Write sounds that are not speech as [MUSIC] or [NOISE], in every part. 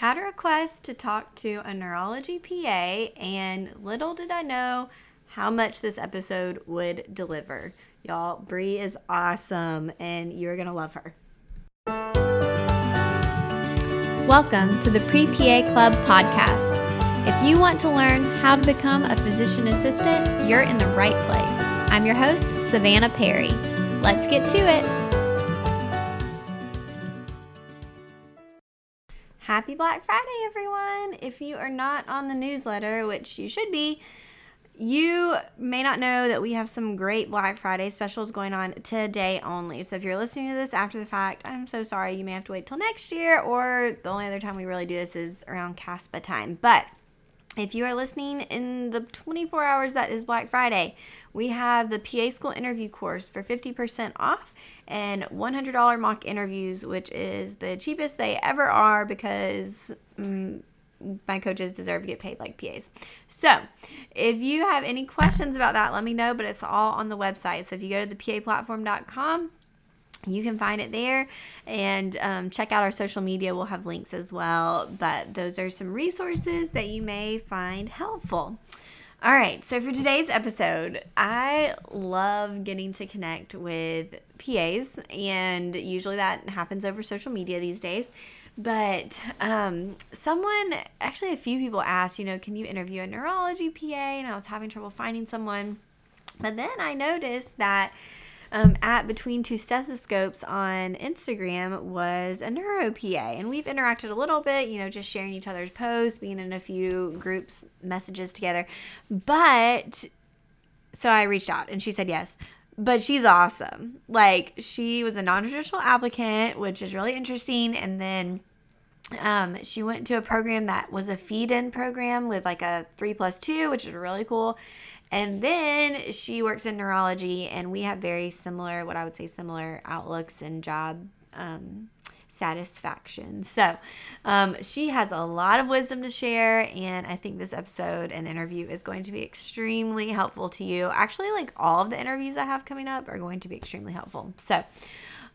got a request to talk to a neurology PA, and little did I know how much this episode would deliver. Y'all, Brie is awesome, and you're gonna love her. Welcome to the Pre PA Club podcast. If you want to learn how to become a physician assistant, you're in the right place. I'm your host, Savannah Perry. Let's get to it. Happy Black Friday, everyone! If you are not on the newsletter, which you should be, you may not know that we have some great Black Friday specials going on today only. So if you're listening to this after the fact, I'm so sorry. You may have to wait till next year, or the only other time we really do this is around CASPA time. But if you are listening in the 24 hours that is Black Friday, we have the PA School interview course for 50% off and $100 mock interviews, which is the cheapest they ever are because mm, my coaches deserve to get paid like PAs. So, if you have any questions about that, let me know, but it's all on the website. So, if you go to thepaplatform.com, you can find it there and um, check out our social media. We'll have links as well, but those are some resources that you may find helpful. All right, so for today's episode, I love getting to connect with PAs, and usually that happens over social media these days. But um, someone, actually, a few people asked, you know, can you interview a neurology PA? And I was having trouble finding someone. But then I noticed that um, at Between Two Stethoscopes on Instagram was a neuro PA. And we've interacted a little bit, you know, just sharing each other's posts, being in a few groups, messages together. But so I reached out and she said yes. But she's awesome. Like, she was a non traditional applicant, which is really interesting. And then um, she went to a program that was a feed in program with like a three plus two, which is really cool. And then she works in neurology, and we have very similar, what I would say, similar outlooks and job um, satisfaction. So um, she has a lot of wisdom to share, and I think this episode and interview is going to be extremely helpful to you. Actually, like all of the interviews I have coming up are going to be extremely helpful. So,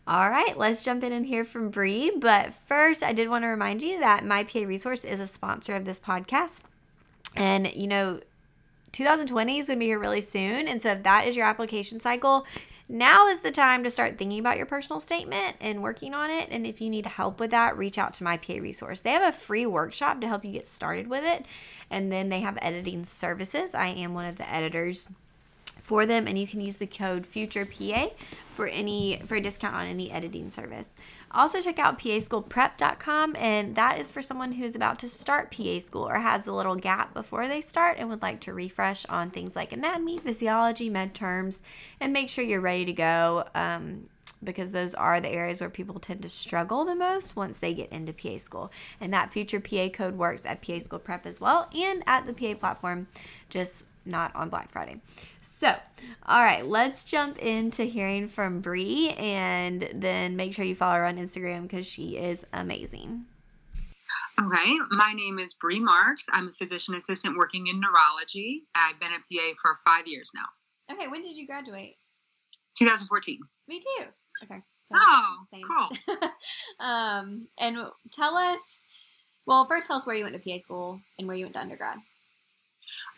all right, let's jump in and hear from Brie. But first, I did want to remind you that My PA Resource is a sponsor of this podcast. And, you know, 2020 is going to be here really soon. And so, if that is your application cycle, now is the time to start thinking about your personal statement and working on it. And if you need help with that, reach out to my PA resource. They have a free workshop to help you get started with it. And then they have editing services. I am one of the editors for them and you can use the code future PA for any for a discount on any editing service. Also, check out paschoolprep.com, and that is for someone who's about to start PA school or has a little gap before they start and would like to refresh on things like anatomy, physiology, med terms, and make sure you're ready to go. Um, because those are the areas where people tend to struggle the most once they get into PA school. And that future PA code works at PA School Prep as well and at the PA platform, just not on Black Friday. So, all right, let's jump into hearing from Brie and then make sure you follow her on Instagram because she is amazing. Okay, my name is Brie Marks. I'm a physician assistant working in neurology. I've been a PA for five years now. Okay, when did you graduate? 2014. Me too. Okay. So oh, same. cool. [LAUGHS] um, and tell us, well, first tell us where you went to PA school and where you went to undergrad.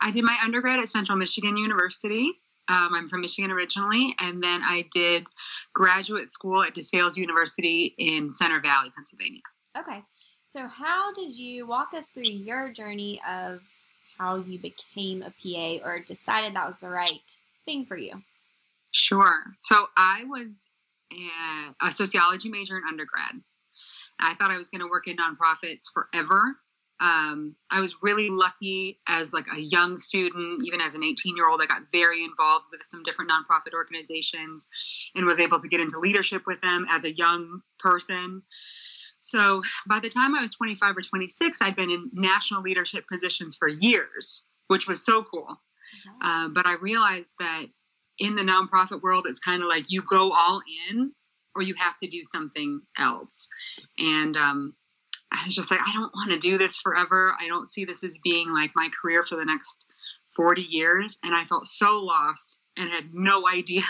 I did my undergrad at Central Michigan University. Um, I'm from Michigan originally, and then I did graduate school at DeSales University in Center Valley, Pennsylvania. Okay. So, how did you walk us through your journey of how you became a PA or decided that was the right thing for you? Sure. So, I was a, a sociology major in undergrad. I thought I was going to work in nonprofits forever um, I was really lucky as like a young student, even as an 18 year old, I got very involved with some different nonprofit organizations and was able to get into leadership with them as a young person. So by the time I was 25 or 26, I'd been in national leadership positions for years, which was so cool. Uh, but I realized that in the nonprofit world, it's kind of like you go all in or you have to do something else. And um, I was just like, I don't want to do this forever. I don't see this as being like my career for the next 40 years. And I felt so lost and had no [LAUGHS] idea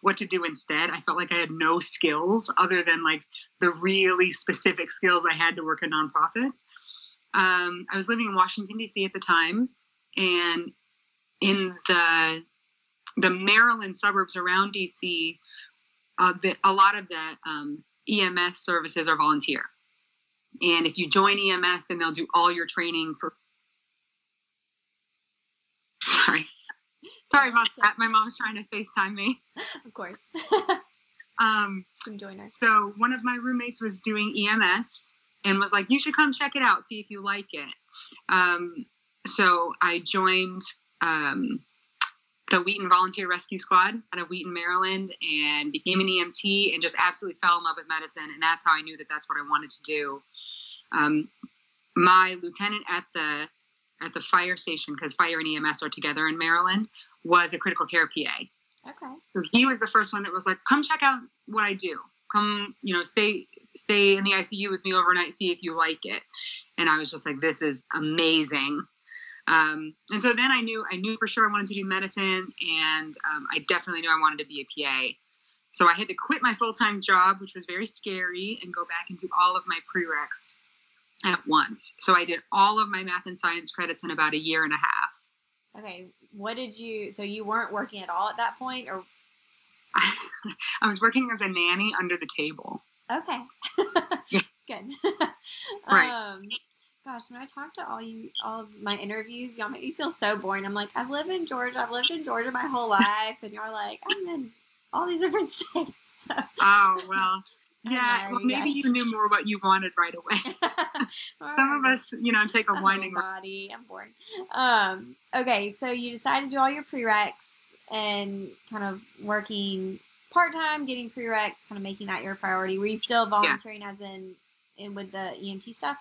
what to do instead. I felt like I had no skills other than like the really specific skills I had to work in nonprofits. Um, I was living in Washington D.C. at the time, and in the the Maryland suburbs around D.C., uh, the, a lot of the um, EMS services are volunteer. And if you join EMS, then they'll do all your training for. Sorry. Sorry about that. My mom's trying to FaceTime me. [LAUGHS] Of course. [LAUGHS] um, Come join us. So one of my roommates was doing EMS and was like, "You should come check it out, see if you like it." Um, so I joined um, the Wheaton Volunteer Rescue Squad out of Wheaton, Maryland, and became an EMT and just absolutely fell in love with medicine. And that's how I knew that that's what I wanted to do. Um, my lieutenant at the at the fire station, because fire and EMS are together in Maryland, was a critical care PA. Okay. So he was the first one that was like, "Come check out what I do. Come, you know, stay stay in the ICU with me overnight, see if you like it." And I was just like, "This is amazing." Um, and so then I knew I knew for sure I wanted to do medicine, and um, I definitely knew I wanted to be a PA. So I had to quit my full time job, which was very scary, and go back and do all of my prereqs at once. So I did all of my math and science credits in about a year and a half. Okay. What did you? So you weren't working at all at that point, or I, [LAUGHS] I was working as a nanny under the table. okay? [LAUGHS] Yeah. [LAUGHS] Good. Right. Um, gosh, when I talk to all you, all of my interviews, y'all make me feel so boring. I'm like, I've lived in Georgia. I've lived in Georgia my whole life, and you're like, I'm in all these different states. So, Oh well, yeah. Well, you maybe guys. you knew more what you wanted right away. [LAUGHS] [LAUGHS] Some of us, you know, take a a winding body. I'm bored. Um, okay, so you decided to do all your prereqs and kind of working part time, getting prereqs, kind of making that your priority. Were you still volunteering as in, in with the EMT stuff?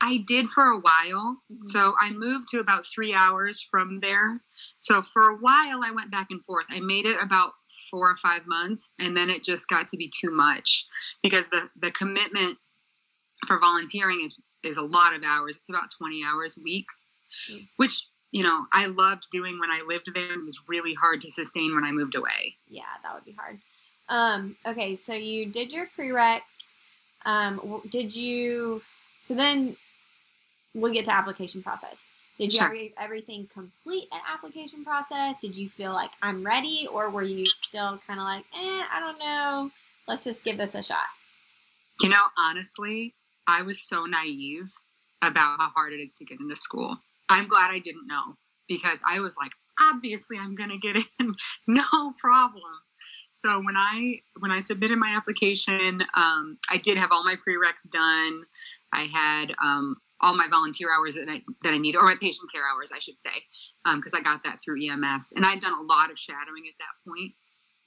I did for a while. Mhm. So I moved to about three hours from there. So for a while, I went back and forth. I made it about four or five months, and then it just got to be too much because the the commitment for volunteering is is a lot of hours. It's about twenty hours a week, Mm. which you know I loved doing when I lived there, and it was really hard to sustain when I moved away. Yeah, that would be hard. Um, okay, so you did your prereqs. Um, did you? So then we'll get to application process. Did you Sure. every, everything complete at application process? Did you feel like I'm ready, or were you still kind of like, eh, I don't know. Let's just give this a shot. You know, honestly, I was so naive about how hard it is to get into school. I'm glad I didn't know because I was like, obviously I'm going to get in, [LAUGHS] no problem. So when I when I submitted my application, um, I did have all my prereqs done. I had um, all my volunteer hours that I, that I needed, or my patient care hours, I should say, because I got that through EMS. And I'd done a lot of shadowing at that point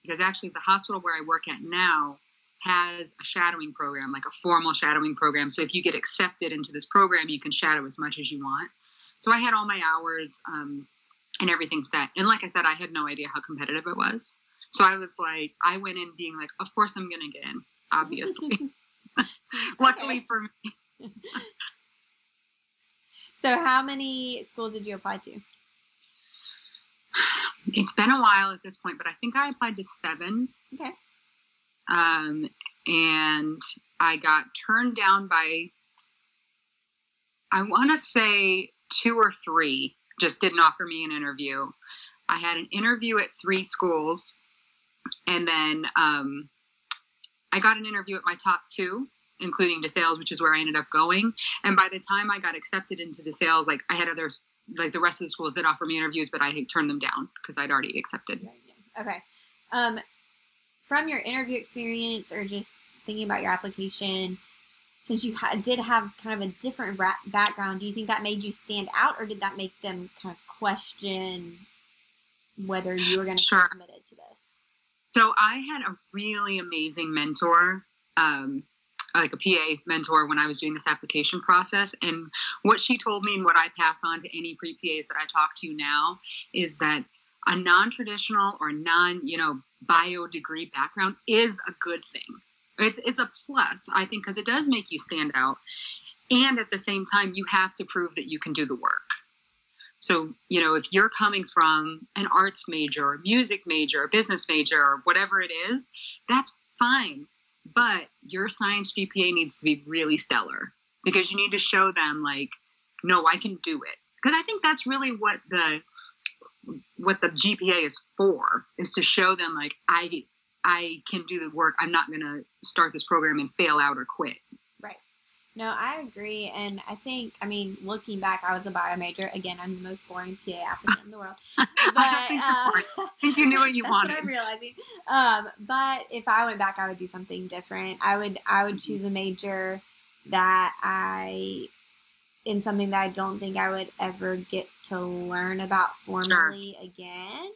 because actually the hospital where I work at now has a shadowing program, like a formal shadowing program. So if you get accepted into this program, you can shadow as much as you want. So I had all my hours um, and everything set. And like I said, I had no idea how competitive it was. So I was like, I went in being like, of course I'm going to get in, obviously. [LAUGHS] [LAUGHS] Luckily for me, [LAUGHS] So how many schools did you apply to? it's been a while at this point, but I think I applied to seven. Okay. Um, and I got turned down by, I want to say two or three, just didn't offer me an interview. I had an interview at three schools, and then um, I got an interview at my top two, including DeSales, which is where I ended up going. And by the time I got accepted into DeSales, like I had others, like the rest of the schools that offered me interviews, but I had turned them down because I'd already accepted. Okay. Um, from your interview experience or just thinking about your application, since you ha- did have kind of a different ra- background, do you think that made you stand out or did that make them kind of question whether you were going to Sure. be committed to this? So I had a really amazing mentor, um, like a PA mentor, when I was doing this application process. And what she told me, and what I pass on to any pre PAs that I talk to now, is that a non-traditional or non, you know, bio degree background is a good thing. It's it's a plus, I think, because it does make you stand out, and at the same time, you have to prove that you can do the work. So, you know, if you're coming from an arts major, or music major, or business major, or whatever it is, that's fine. But your science GPA needs to be really stellar because you need to show them, like, no, I can do it. Because I think that's really what the what the GPA is for is to show them like I I can do the work. I'm not going to start this program and fail out or quit. No, I agree, and I think I mean looking back, I was a bio major. Again, I'm the most boring PA applicant in the world. [LAUGHS] But I [LAUGHS] uh, think you knew what you [LAUGHS] that's wanted. What I'm realizing. Um, but if I went back, I would do something different. I would I would choose a major that I in something that I don't think I would ever get to learn about formally again.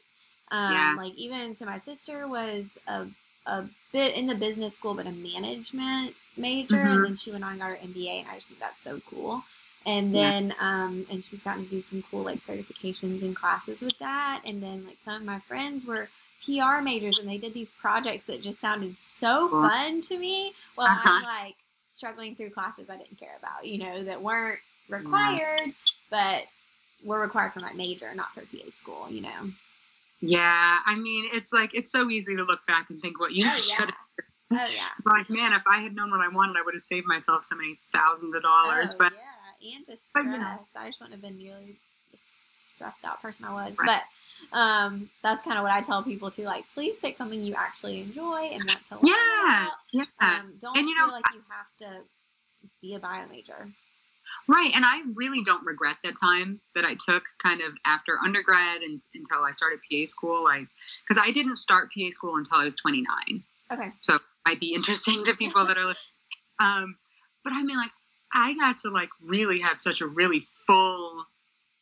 Um, Yeah. Like even so, my sister was a a bit in the business school, but a management major, Mhm. and then she went on and got her MBA, and I just think that's so cool. And Yeah. then, um, and she's gotten to do some cool like certifications and classes with that. And then, like some of my friends were PR majors, and they did these projects that just sounded so Cool. fun to me. While I'm Uh-huh. like struggling through classes I didn't care about, you know, that weren't required, but were required for my major, not for PA school, you know. Yeah, I mean, it's like it's so easy to look back and think what you Oh [LAUGHS] should. yeah. Oh yeah. Like, man, if I had known what I wanted, I would have saved myself so many thousands of dollars. Oh, but yeah, and just stress. you know. I just wouldn't have been nearly the stressed out person I was. Right. But um, that's kind of what I tell people too. Like, please pick something you actually enjoy and want to learn yeah, yeah. Um, don't And, you feel know, like you have to be a bio major. right. And I really don't regret that time that I took, kind of after undergrad and until I started PA school. Like, because I didn't start PA school until I was 29. Okay. so might be interesting to people that are listening. Um, but I mean, like, I got to like really have such a really full,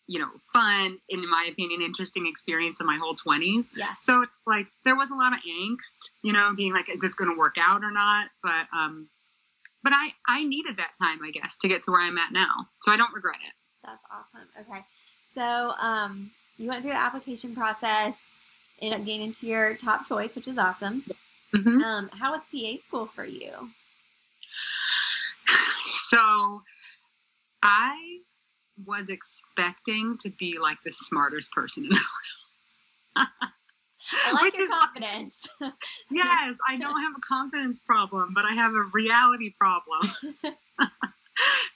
you know, fun, in my opinion, interesting experience in my whole twenties. Yeah. So it's like there was a lot of angst, you know, being like, is this going to work out or not? But um, but I I needed that time, I guess, to get to where I'm at now. So I don't regret it. That's awesome. Okay. So um, you went through the application process, ended up getting into your top choice, which is awesome. Hmm Um, how was PA school for you? So I was expecting to be like the smartest person in the world. I [LAUGHS] like Which your is- confidence. [LAUGHS] Yes, I don't have a confidence problem, but I have a reality problem. [LAUGHS]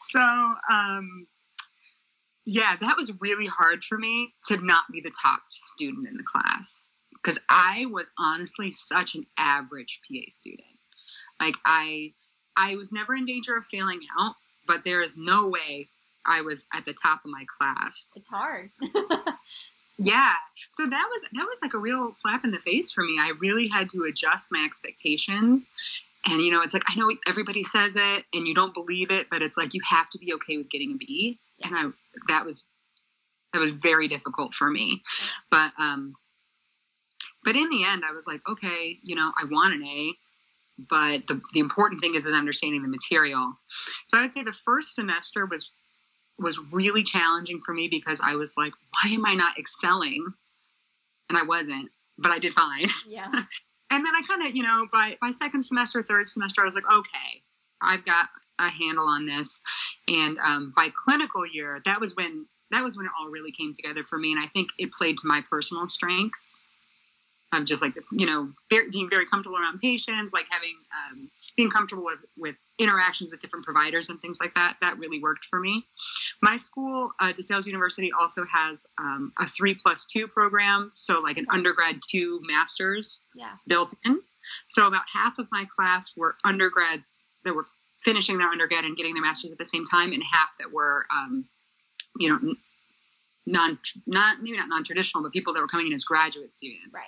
so, um, yeah, that was really hard for me to not be the top student in the class because I was honestly such an average PA student. Like I, I was never in danger of failing out, but there is no way I was at the top of my class. it's hard. [LAUGHS] Yeah. So that was that was like a real slap in the face for me. I really had to adjust my expectations. And you know, it's like I know everybody says it and you don't believe it, but it's like you have to be okay with getting a B. And I that was that was very difficult for me. But um but in the end I was like, okay, you know, I want an A, but the the important thing is is understanding the material. So I would say the first semester was was really challenging for me because I was like, why am I not excelling? And I wasn't, but I did fine. [LAUGHS] yeah. And then I kind of, you know, by by second semester, third semester, I was like, okay, I've got a handle on this. And um, by clinical year, that was when that was when it all really came together for me. And I think it played to my personal strengths. I'm just like, you know, very, being very comfortable around patients, like having um, being comfortable with with interactions with different providers and things like that. That really worked for me. My school, uh, DeSales University, also has um, a three plus two program, so like an undergrad two masters Yeah. built in. So about half of my class were undergrads that were finishing their undergrad and getting their master's at the same time, and half that were, um, you know, non not maybe not non traditional, but people that were coming in as graduate students. Right.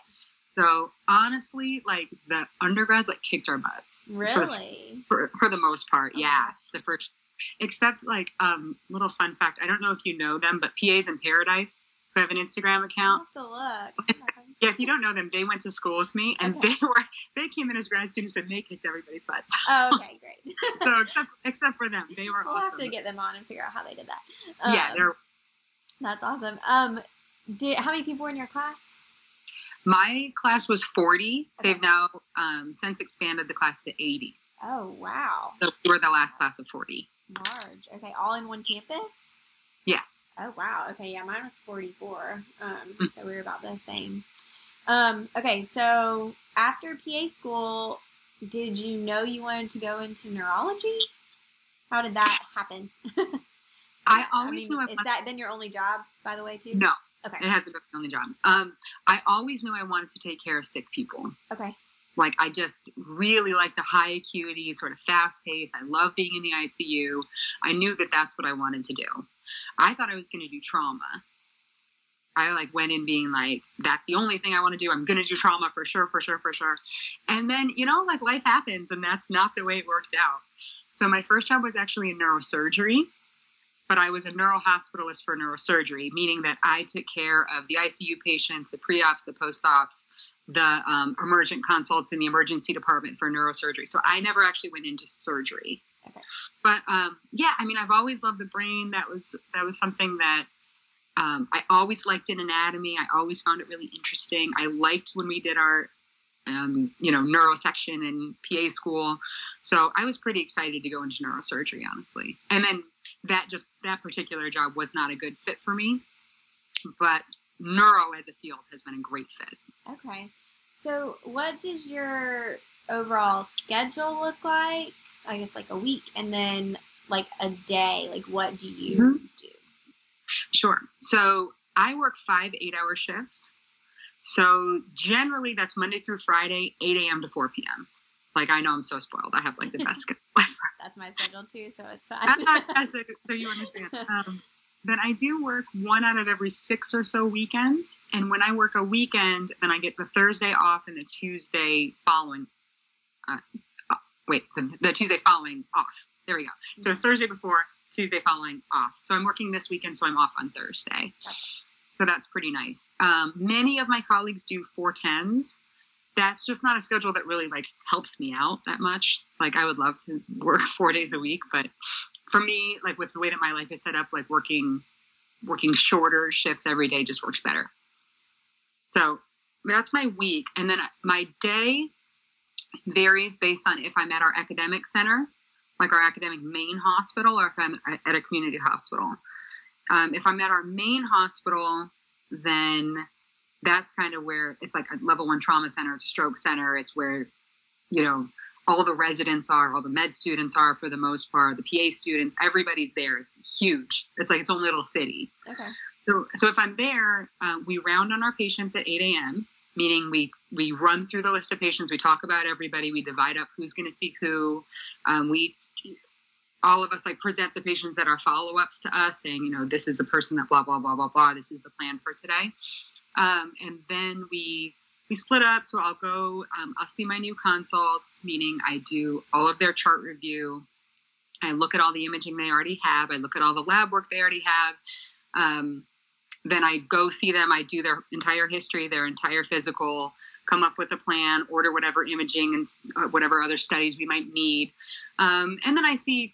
So honestly, like the undergrads like kicked our butts. For, Really? for, for the most part, Oh, yeah. The first, except like um, little fun fact. I don't know if you know them, but PAs in Paradise who have an Instagram I'll account. have to look. [LAUGHS] Yeah, if you don't know them, they went to school with me, and Okay. they were they came in as grad students, and they kicked everybody's butts. Oh, okay, [LAUGHS] great. so except except for them, they were we'll awesome. have to get them on and figure out how they did that. yeah, Um, they're that's awesome. Um, did how many people were in your class? My class was forty. Okay. They've now um, since expanded the class to eighty. Oh wow, So we were the last class of forty. large. Okay, all in one campus. Yes. Oh wow. Okay, yeah, mine was 44. Um, mm. so we were about the same. Um, okay, so after PA school, did you know you wanted to go into neurology? How did that happen? [LAUGHS] I always I mean, knew. I has that been your only job, by the way, too? No. Okay. It hasn't been my only job. Um, I always knew I wanted to take care of sick people. Okay. Like I just really like the high acuity, sort of fast pace. I love being in the ICU. I knew that that's what I wanted to do. I thought I was going to do trauma. I like went in being like, that's the only thing I want to do. I'm going to do trauma for sure, for sure, for sure. And then, you know, like life happens and that's not the way it worked out. So my first job was actually in neurosurgery, but I was a neurohospitalist for neurosurgery, meaning that I took care of the ICU patients, the pre-ops, the post-ops, the um, emergent consults in the emergency department for neurosurgery. So I never actually went into surgery. Okay. But um, yeah, I mean, I've always loved the brain. That was that was something that um, I always liked in anatomy. I always found it really interesting. I liked when we did our um, you know, neurosection in PA school. So I was pretty excited to go into neurosurgery, honestly. And then that just that particular job was not a good fit for me, but neuro as a field has been a great fit. Okay. So what does your overall schedule look like? I guess like a week and then like a day. Like what do you mm-hmm. do? Sure. So I work five eight hour shifts. So generally, that's Monday through Friday, 8 a.m. to 4 p.m. Like I know I'm so spoiled. I have like the best schedule. [LAUGHS] [LAUGHS] that's my schedule too, so it's fine. so, [LAUGHS] so you understand. Um, but I do work one out of every six or so weekends, and when I work a weekend, then I get the Thursday off and the Tuesday following. Uh, uh, wait, the, the, Tuesday following off. There we go. So mm-hmm. Thursday before, Tuesday following off. So I'm working this weekend, so I'm off on Thursday. So that's pretty nice. Um, many of my colleagues do 410s. That's just not a schedule that really like helps me out that much. Like I would love to work [LAUGHS] four days a week, but for me, like with the way that my life is set up, like working working shorter shifts every day just works better. So that's my week, and then my day varies based on if I'm at our academic center, like our academic main hospital, or if I'm at a community hospital. Um, if I'm at our main hospital, then that's kind of where it's like a level one trauma center, it's a stroke center, it's where, you know, all the residents are, all the med students are for the most part, the PA students, everybody's there. It's huge. It's like its own little city. Okay. So, so if I'm there, uh, we round on our patients at 8 a.m., meaning we we run through the list of patients, we talk about everybody, we divide up who's going to see who. Um, we all of us like present the patients that are follow-ups to us saying you know this is a person that blah blah blah blah blah. This is the plan for today. Um, and then we we split up. So i'll go um, i'll see my new consults meaning i do all of their chart review. I look at all the imaging they already have. I look at all the lab work they already have. Um, then i go see them. I do their entire history their entire physical come up with a plan order whatever imaging and uh, whatever other studies we might need. Um, and then i see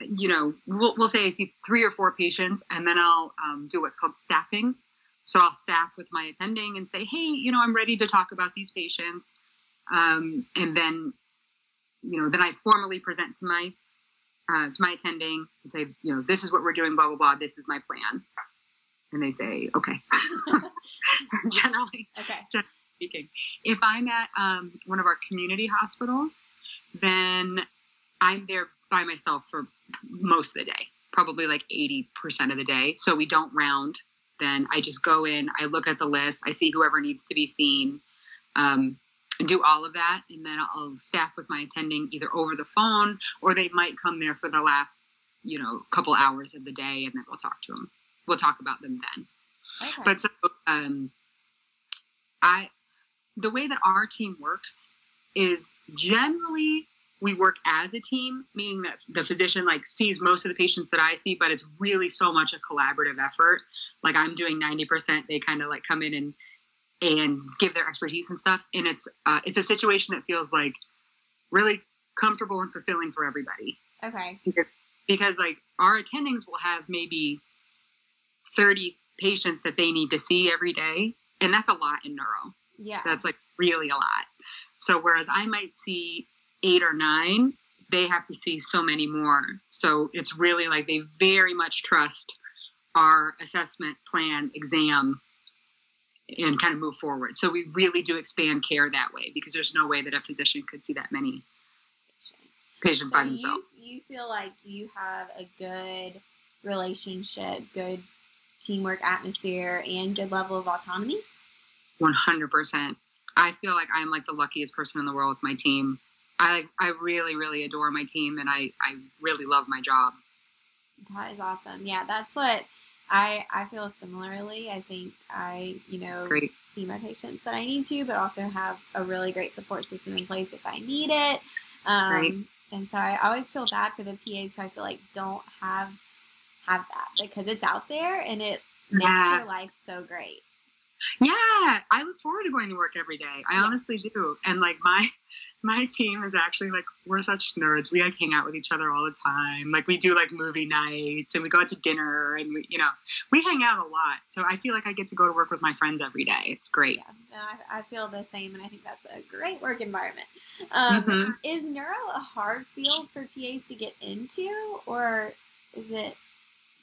you know, we'll, we'll say I see three or four patients, and then I'll um, do what's called staffing. So I'll staff with my attending and say, hey, you know, I'm ready to talk about these patients. Um, and then, you know, then I formally present to my uh, to my attending and say, you know, this is what we're doing, blah blah blah. This is my plan. And they say, okay. [LAUGHS] [LAUGHS] generally, okay. Generally speaking, if I'm at um, one of our community hospitals, then I'm there by myself for most of the day, probably like 80% of the day. So we don't round. Then I just go in, I look at the list, I see whoever needs to be seen, um, do all of that. And then I'll staff with my attending either over the phone or they might come there for the last, you know, couple hours of the day and then we'll talk to them. We'll talk about them then. Okay. But so, um, I, the way that our team works is generally we work as a team, meaning that the physician like sees most of the patients that I see, but it's really so much a collaborative effort. Like I'm doing 90%, they kind of like come in and and give their expertise and stuff. And it's uh, it's a situation that feels like really comfortable and fulfilling for everybody. Okay. Because, because like our attendings will have maybe 30 patients that they need to see every day. And that's a lot in neuro. Yeah. That's like really a lot. So whereas I might see eight or nine, they have to see so many more. So it's really like they very much trust our assessment plan exam and kind of move forward. So we really do expand care that way because there's no way that a physician could see that many patients So by themselves. you you feel like you have a good relationship, good teamwork atmosphere, and good level of autonomy. 100%. I feel like I'm like the luckiest person in the world with my team. I I really really adore my team and I I really love my job. That is awesome. Yeah, that's what I I feel similarly. I think I you know Great. see my patients that I need to, but also have a really great support system in place if I need it. Um, Right. And so I always feel bad for the PAs who I feel like don't have have that because it's out there and it makes Yeah. your life so great. Yeah, I look forward to going to work every day. I Yeah. honestly do. And like my my team is actually like we're such nerds. We like hang out with each other all the time. Like we do like movie nights and we go out to dinner and we you know, we hang out a lot. So I feel like I get to go to work with my friends every day. It's great. Yeah, I, I feel the same, and I think that's a great work environment. Um, Mhm. Is neuro a hard field for PAs to get into, or is it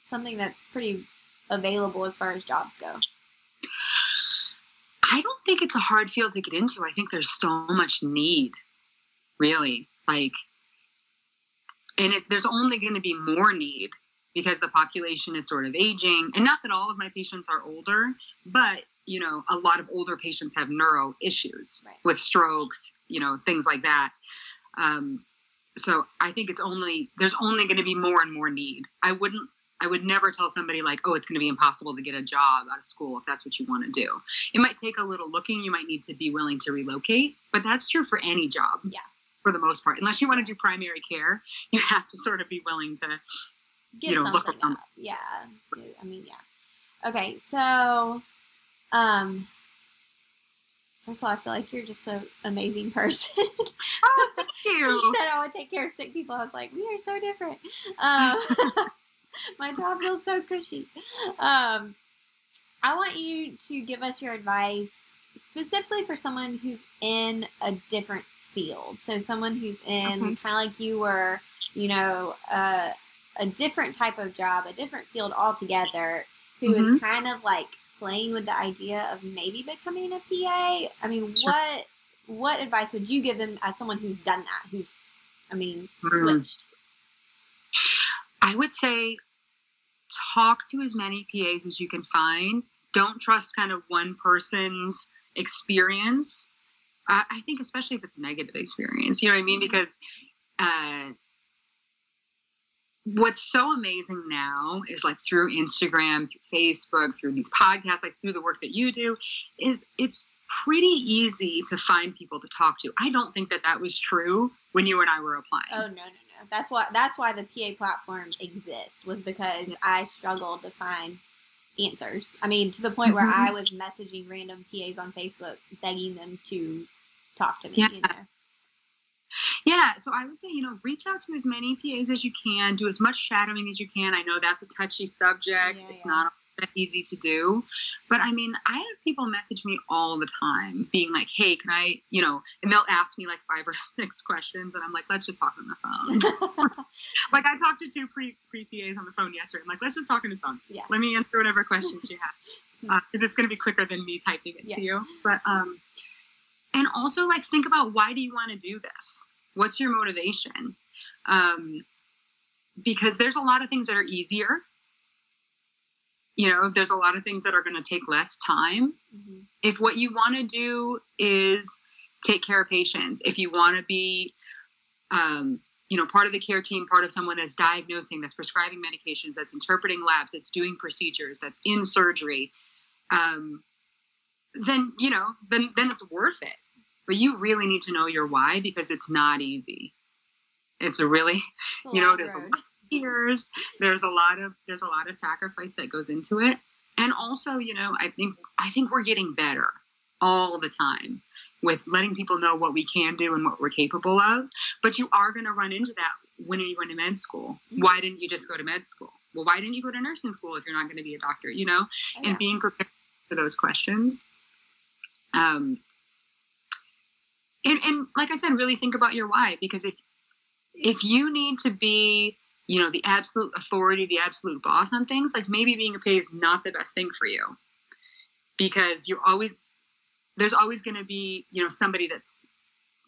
something that's pretty available as far as jobs go? I don't think it's a hard field to get into. I think there's so much need, really. Like, and it, there's only going to be more need because the population is sort of aging. And not that all of my patients are older, but you know, a lot of older patients have neuro issues Right. with strokes, you know, things like that. Um, so I think it's only there's only going to be more and more need. I wouldn't. I would never tell somebody like, oh, it's going to be impossible to get a job out of school if that's what you want to do it might take a little looking. You might need to be willing to relocate, but that's true for any job. Yeah. For the most part, unless you want to do primary care, you have to sort of be willing to. Give You know, look something around. up. Yeah, I mean, yeah. Okay, so, um, first of all, I feel like you're just an amazing person. [LAUGHS] Oh, Thank [LAUGHS] you you. said I would take care of sick people. I was like, we are so different. Um, [LAUGHS] my job feels so cushy. Um, I want you to give us your advice specifically for someone who's in a different field. So someone who's in Okay. kind of like you were, you know, uh, a different type of job, a different field altogether, who is Mhm. kind of like playing with the idea of maybe becoming a PA. I mean, Sure. what what advice would you give them as someone who's done that? Who's, I mean, Mm. switched. I would say talk to as many PAs as you can find. Don't trust kind of one person's experience. Uh, I think, especially if it's a negative experience, you know what I mean? Because uh, what's so amazing now is like through Instagram, through Facebook, through these podcasts, like through the work that you do, is it's pretty easy to find people to talk to. I don't think that that was true when you and I were applying. Oh no, no, no. That's why that's why the PA platform exists was because I struggled to find answers. I mean, to the point where Mhm. I was messaging random PAs on Facebook begging them to talk to me. Yeah. You know. Yeah, so I would say, you know, reach out to as many PAs as you can, do as much shadowing as you can. I know that's a touchy subject. Yeah, it's yeah. not that easy to do. But I mean, I have people message me all the time being like, hey, can I, you know, and they'll ask me like five [LAUGHS] or six questions and I'm like, let's just talk on the phone. [LAUGHS] like I talked to two pre pre PAs on the phone yesterday. I'm like, let's just talk on the phone. Yeah. Let me answer whatever questions you have. [LAUGHS] Because it's going to be quicker than me typing it Yeah. to you. But um and also like think about why do you want to do this? What's your motivation? Um because there's a lot of things that are easier. You know, there's a lot of things that are going to take less time Mhm. if what you want to do is take care of patients, if you want to be, um, you know, part of the care team, part of someone that's diagnosing, that's prescribing medications, that's interpreting labs, that's doing procedures, that's in surgery, um, then you know, then then it's worth it. But you really need to know your why because it's not easy. It's a really It's a You know, there's a road. lot years there's a lot of there's a lot of sacrifice that goes into it. And also you know i think i think we're getting better all the time with letting people know what we can do and what we're capable of. But you are going to run into that when you went to med school. Mhm. why didn't you just go to med school? Well why didn't you go to nursing school if you're not going to be a doctor you know? Oh, and being prepared for those questions um and, and like i said really think about your why because if if you need to be, you know, the absolute authority, the absolute boss on things, like maybe being a PA is not the best thing for you because you're always there's always going to be, you know, somebody that's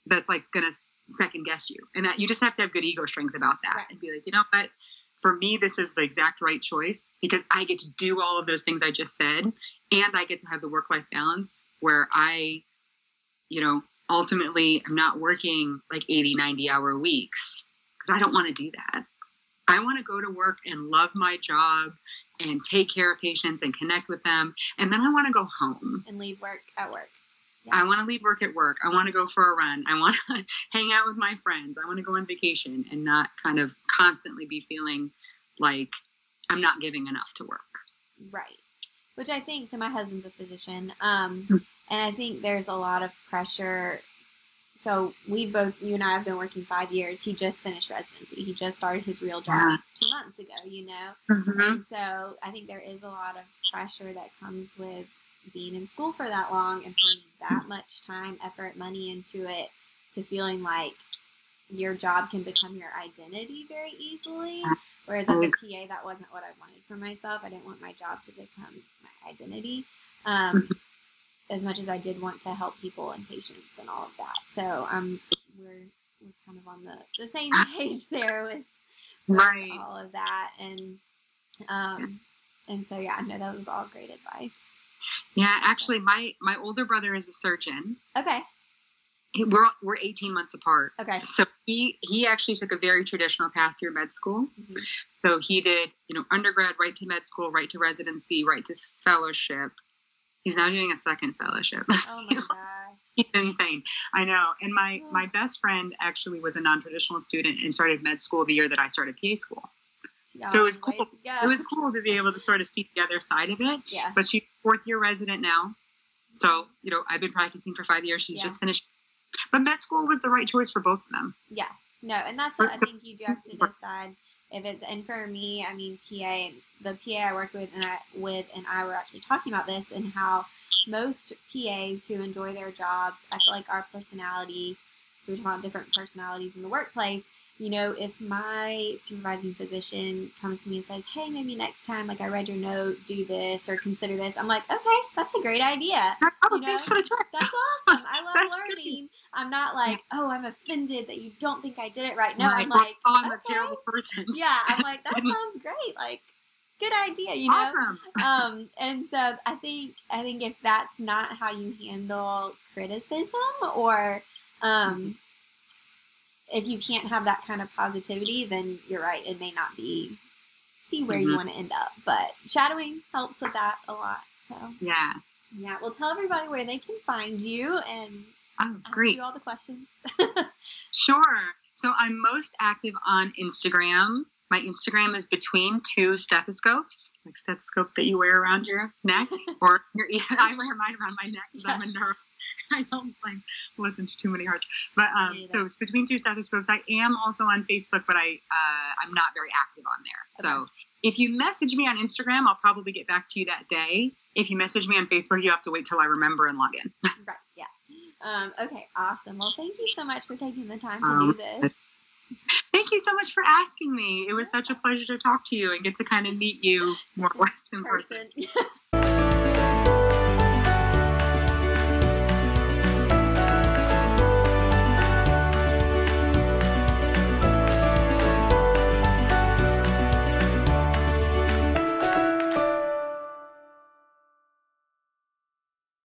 that's like going to second guess you, and that, you just have to have good ego strength about that Right. and be like, you know what. For me, this is the exact right choice because I get to do all of those things I just said, and I get to have the work life balance where I, you know, ultimately I'm not working like 80, 90 hour weeks because I don't want to do that. I want to go to work and love my job and take care of patients and connect with them. And then I want to go home. And leave work at work. I want to leave work at work. I want to go for a run. I want to [LAUGHS] hang out with my friends. I want to go on vacation and not kind of constantly be feeling like I'm not giving enough to work. Right. Which I think, so my husband's a physician, um, Mm. And I think there's a lot of pressure. So we both, you and I have been working five years. He just finished residency. He just started his real job Yeah. two months ago, you know? Mm-hmm. And so I think there is a lot of pressure that comes with being in school for that long and putting that much time, effort, money into it to feeling like your job can become your identity very easily. Whereas as a PA, that wasn't what I wanted for myself. I didn't want my job to become my identity. Um, as much as I did want to help people and patients and all of that. So um, we're, we're kind of on the, the same page there with with Right. all of that and um and so yeah no that was all great advice Yeah, actually, my my older brother is a surgeon. okay We're we're 18 months apart. okay So he he actually took a very traditional path through med school. Mhm. So he did, you know, undergrad, right to med school, right to residency, right to fellowship. He's now doing a second fellowship. [LAUGHS] oh my gosh He's insane. I know. And my Yeah. my best friend actually was a non-traditional student and started med school the year that I started PA school. Y'all So it was cool. to. It was cool to be able to sort of see the other side of it. yeah But she's fourth year resident now. So, you know, I've been practicing for five years. She's Yeah. just finished. But med school was the right choice for both of them. yeah no and that's what i think you do have to decide if it's and for me i mean pa the pa i work with and i with and i were actually talking about this and how most pas who enjoy their jobs i feel like our personality so we're talking about different personalities in the workplace you know if my supervising physician comes to me and says hey maybe next time like i read your note do this or consider this i'm like okay that's a great idea Oh, You thanks for the tip. that's [LAUGHS] awesome. I love learning. I'm not like, oh, I'm offended that you don't think I did it right. No, Right. I'm like, oh, I'm a terrible person. Yeah, I'm like, that [LAUGHS] sounds great. Like, good idea, you know? Awesome. Um, and so I think I think if that's not how you handle criticism or um if you can't have that kind of positivity, then you're right, it may not be be where you Mhm. want to end up. But shadowing helps with that a lot. So Yeah. yeah, well tell everybody where they can find you and Oh, ask great. you all the questions. [LAUGHS] Sure. So I'm most active on Instagram. My Instagram is between two stethoscopes, like stethoscope that you wear around your neck, [LAUGHS] or your. [LAUGHS] I wear mine around my neck because I'm a neuro. [LAUGHS] I don't like listen to too many hearts, but um, so it's between two status stethoscopes. I am also on Facebook, but I uh, I'm not very active on there. So if you message me on Instagram, I'll probably get back to you that day. If you message me on Facebook, you have to wait till I remember and log in. [LAUGHS] right, yeah. Um, okay, awesome. Well thank you so much for taking the time to Um, do this. [LAUGHS] Thank you so much for asking me. It was such a pleasure to talk to you and get to kind of meet you more or less in person. person.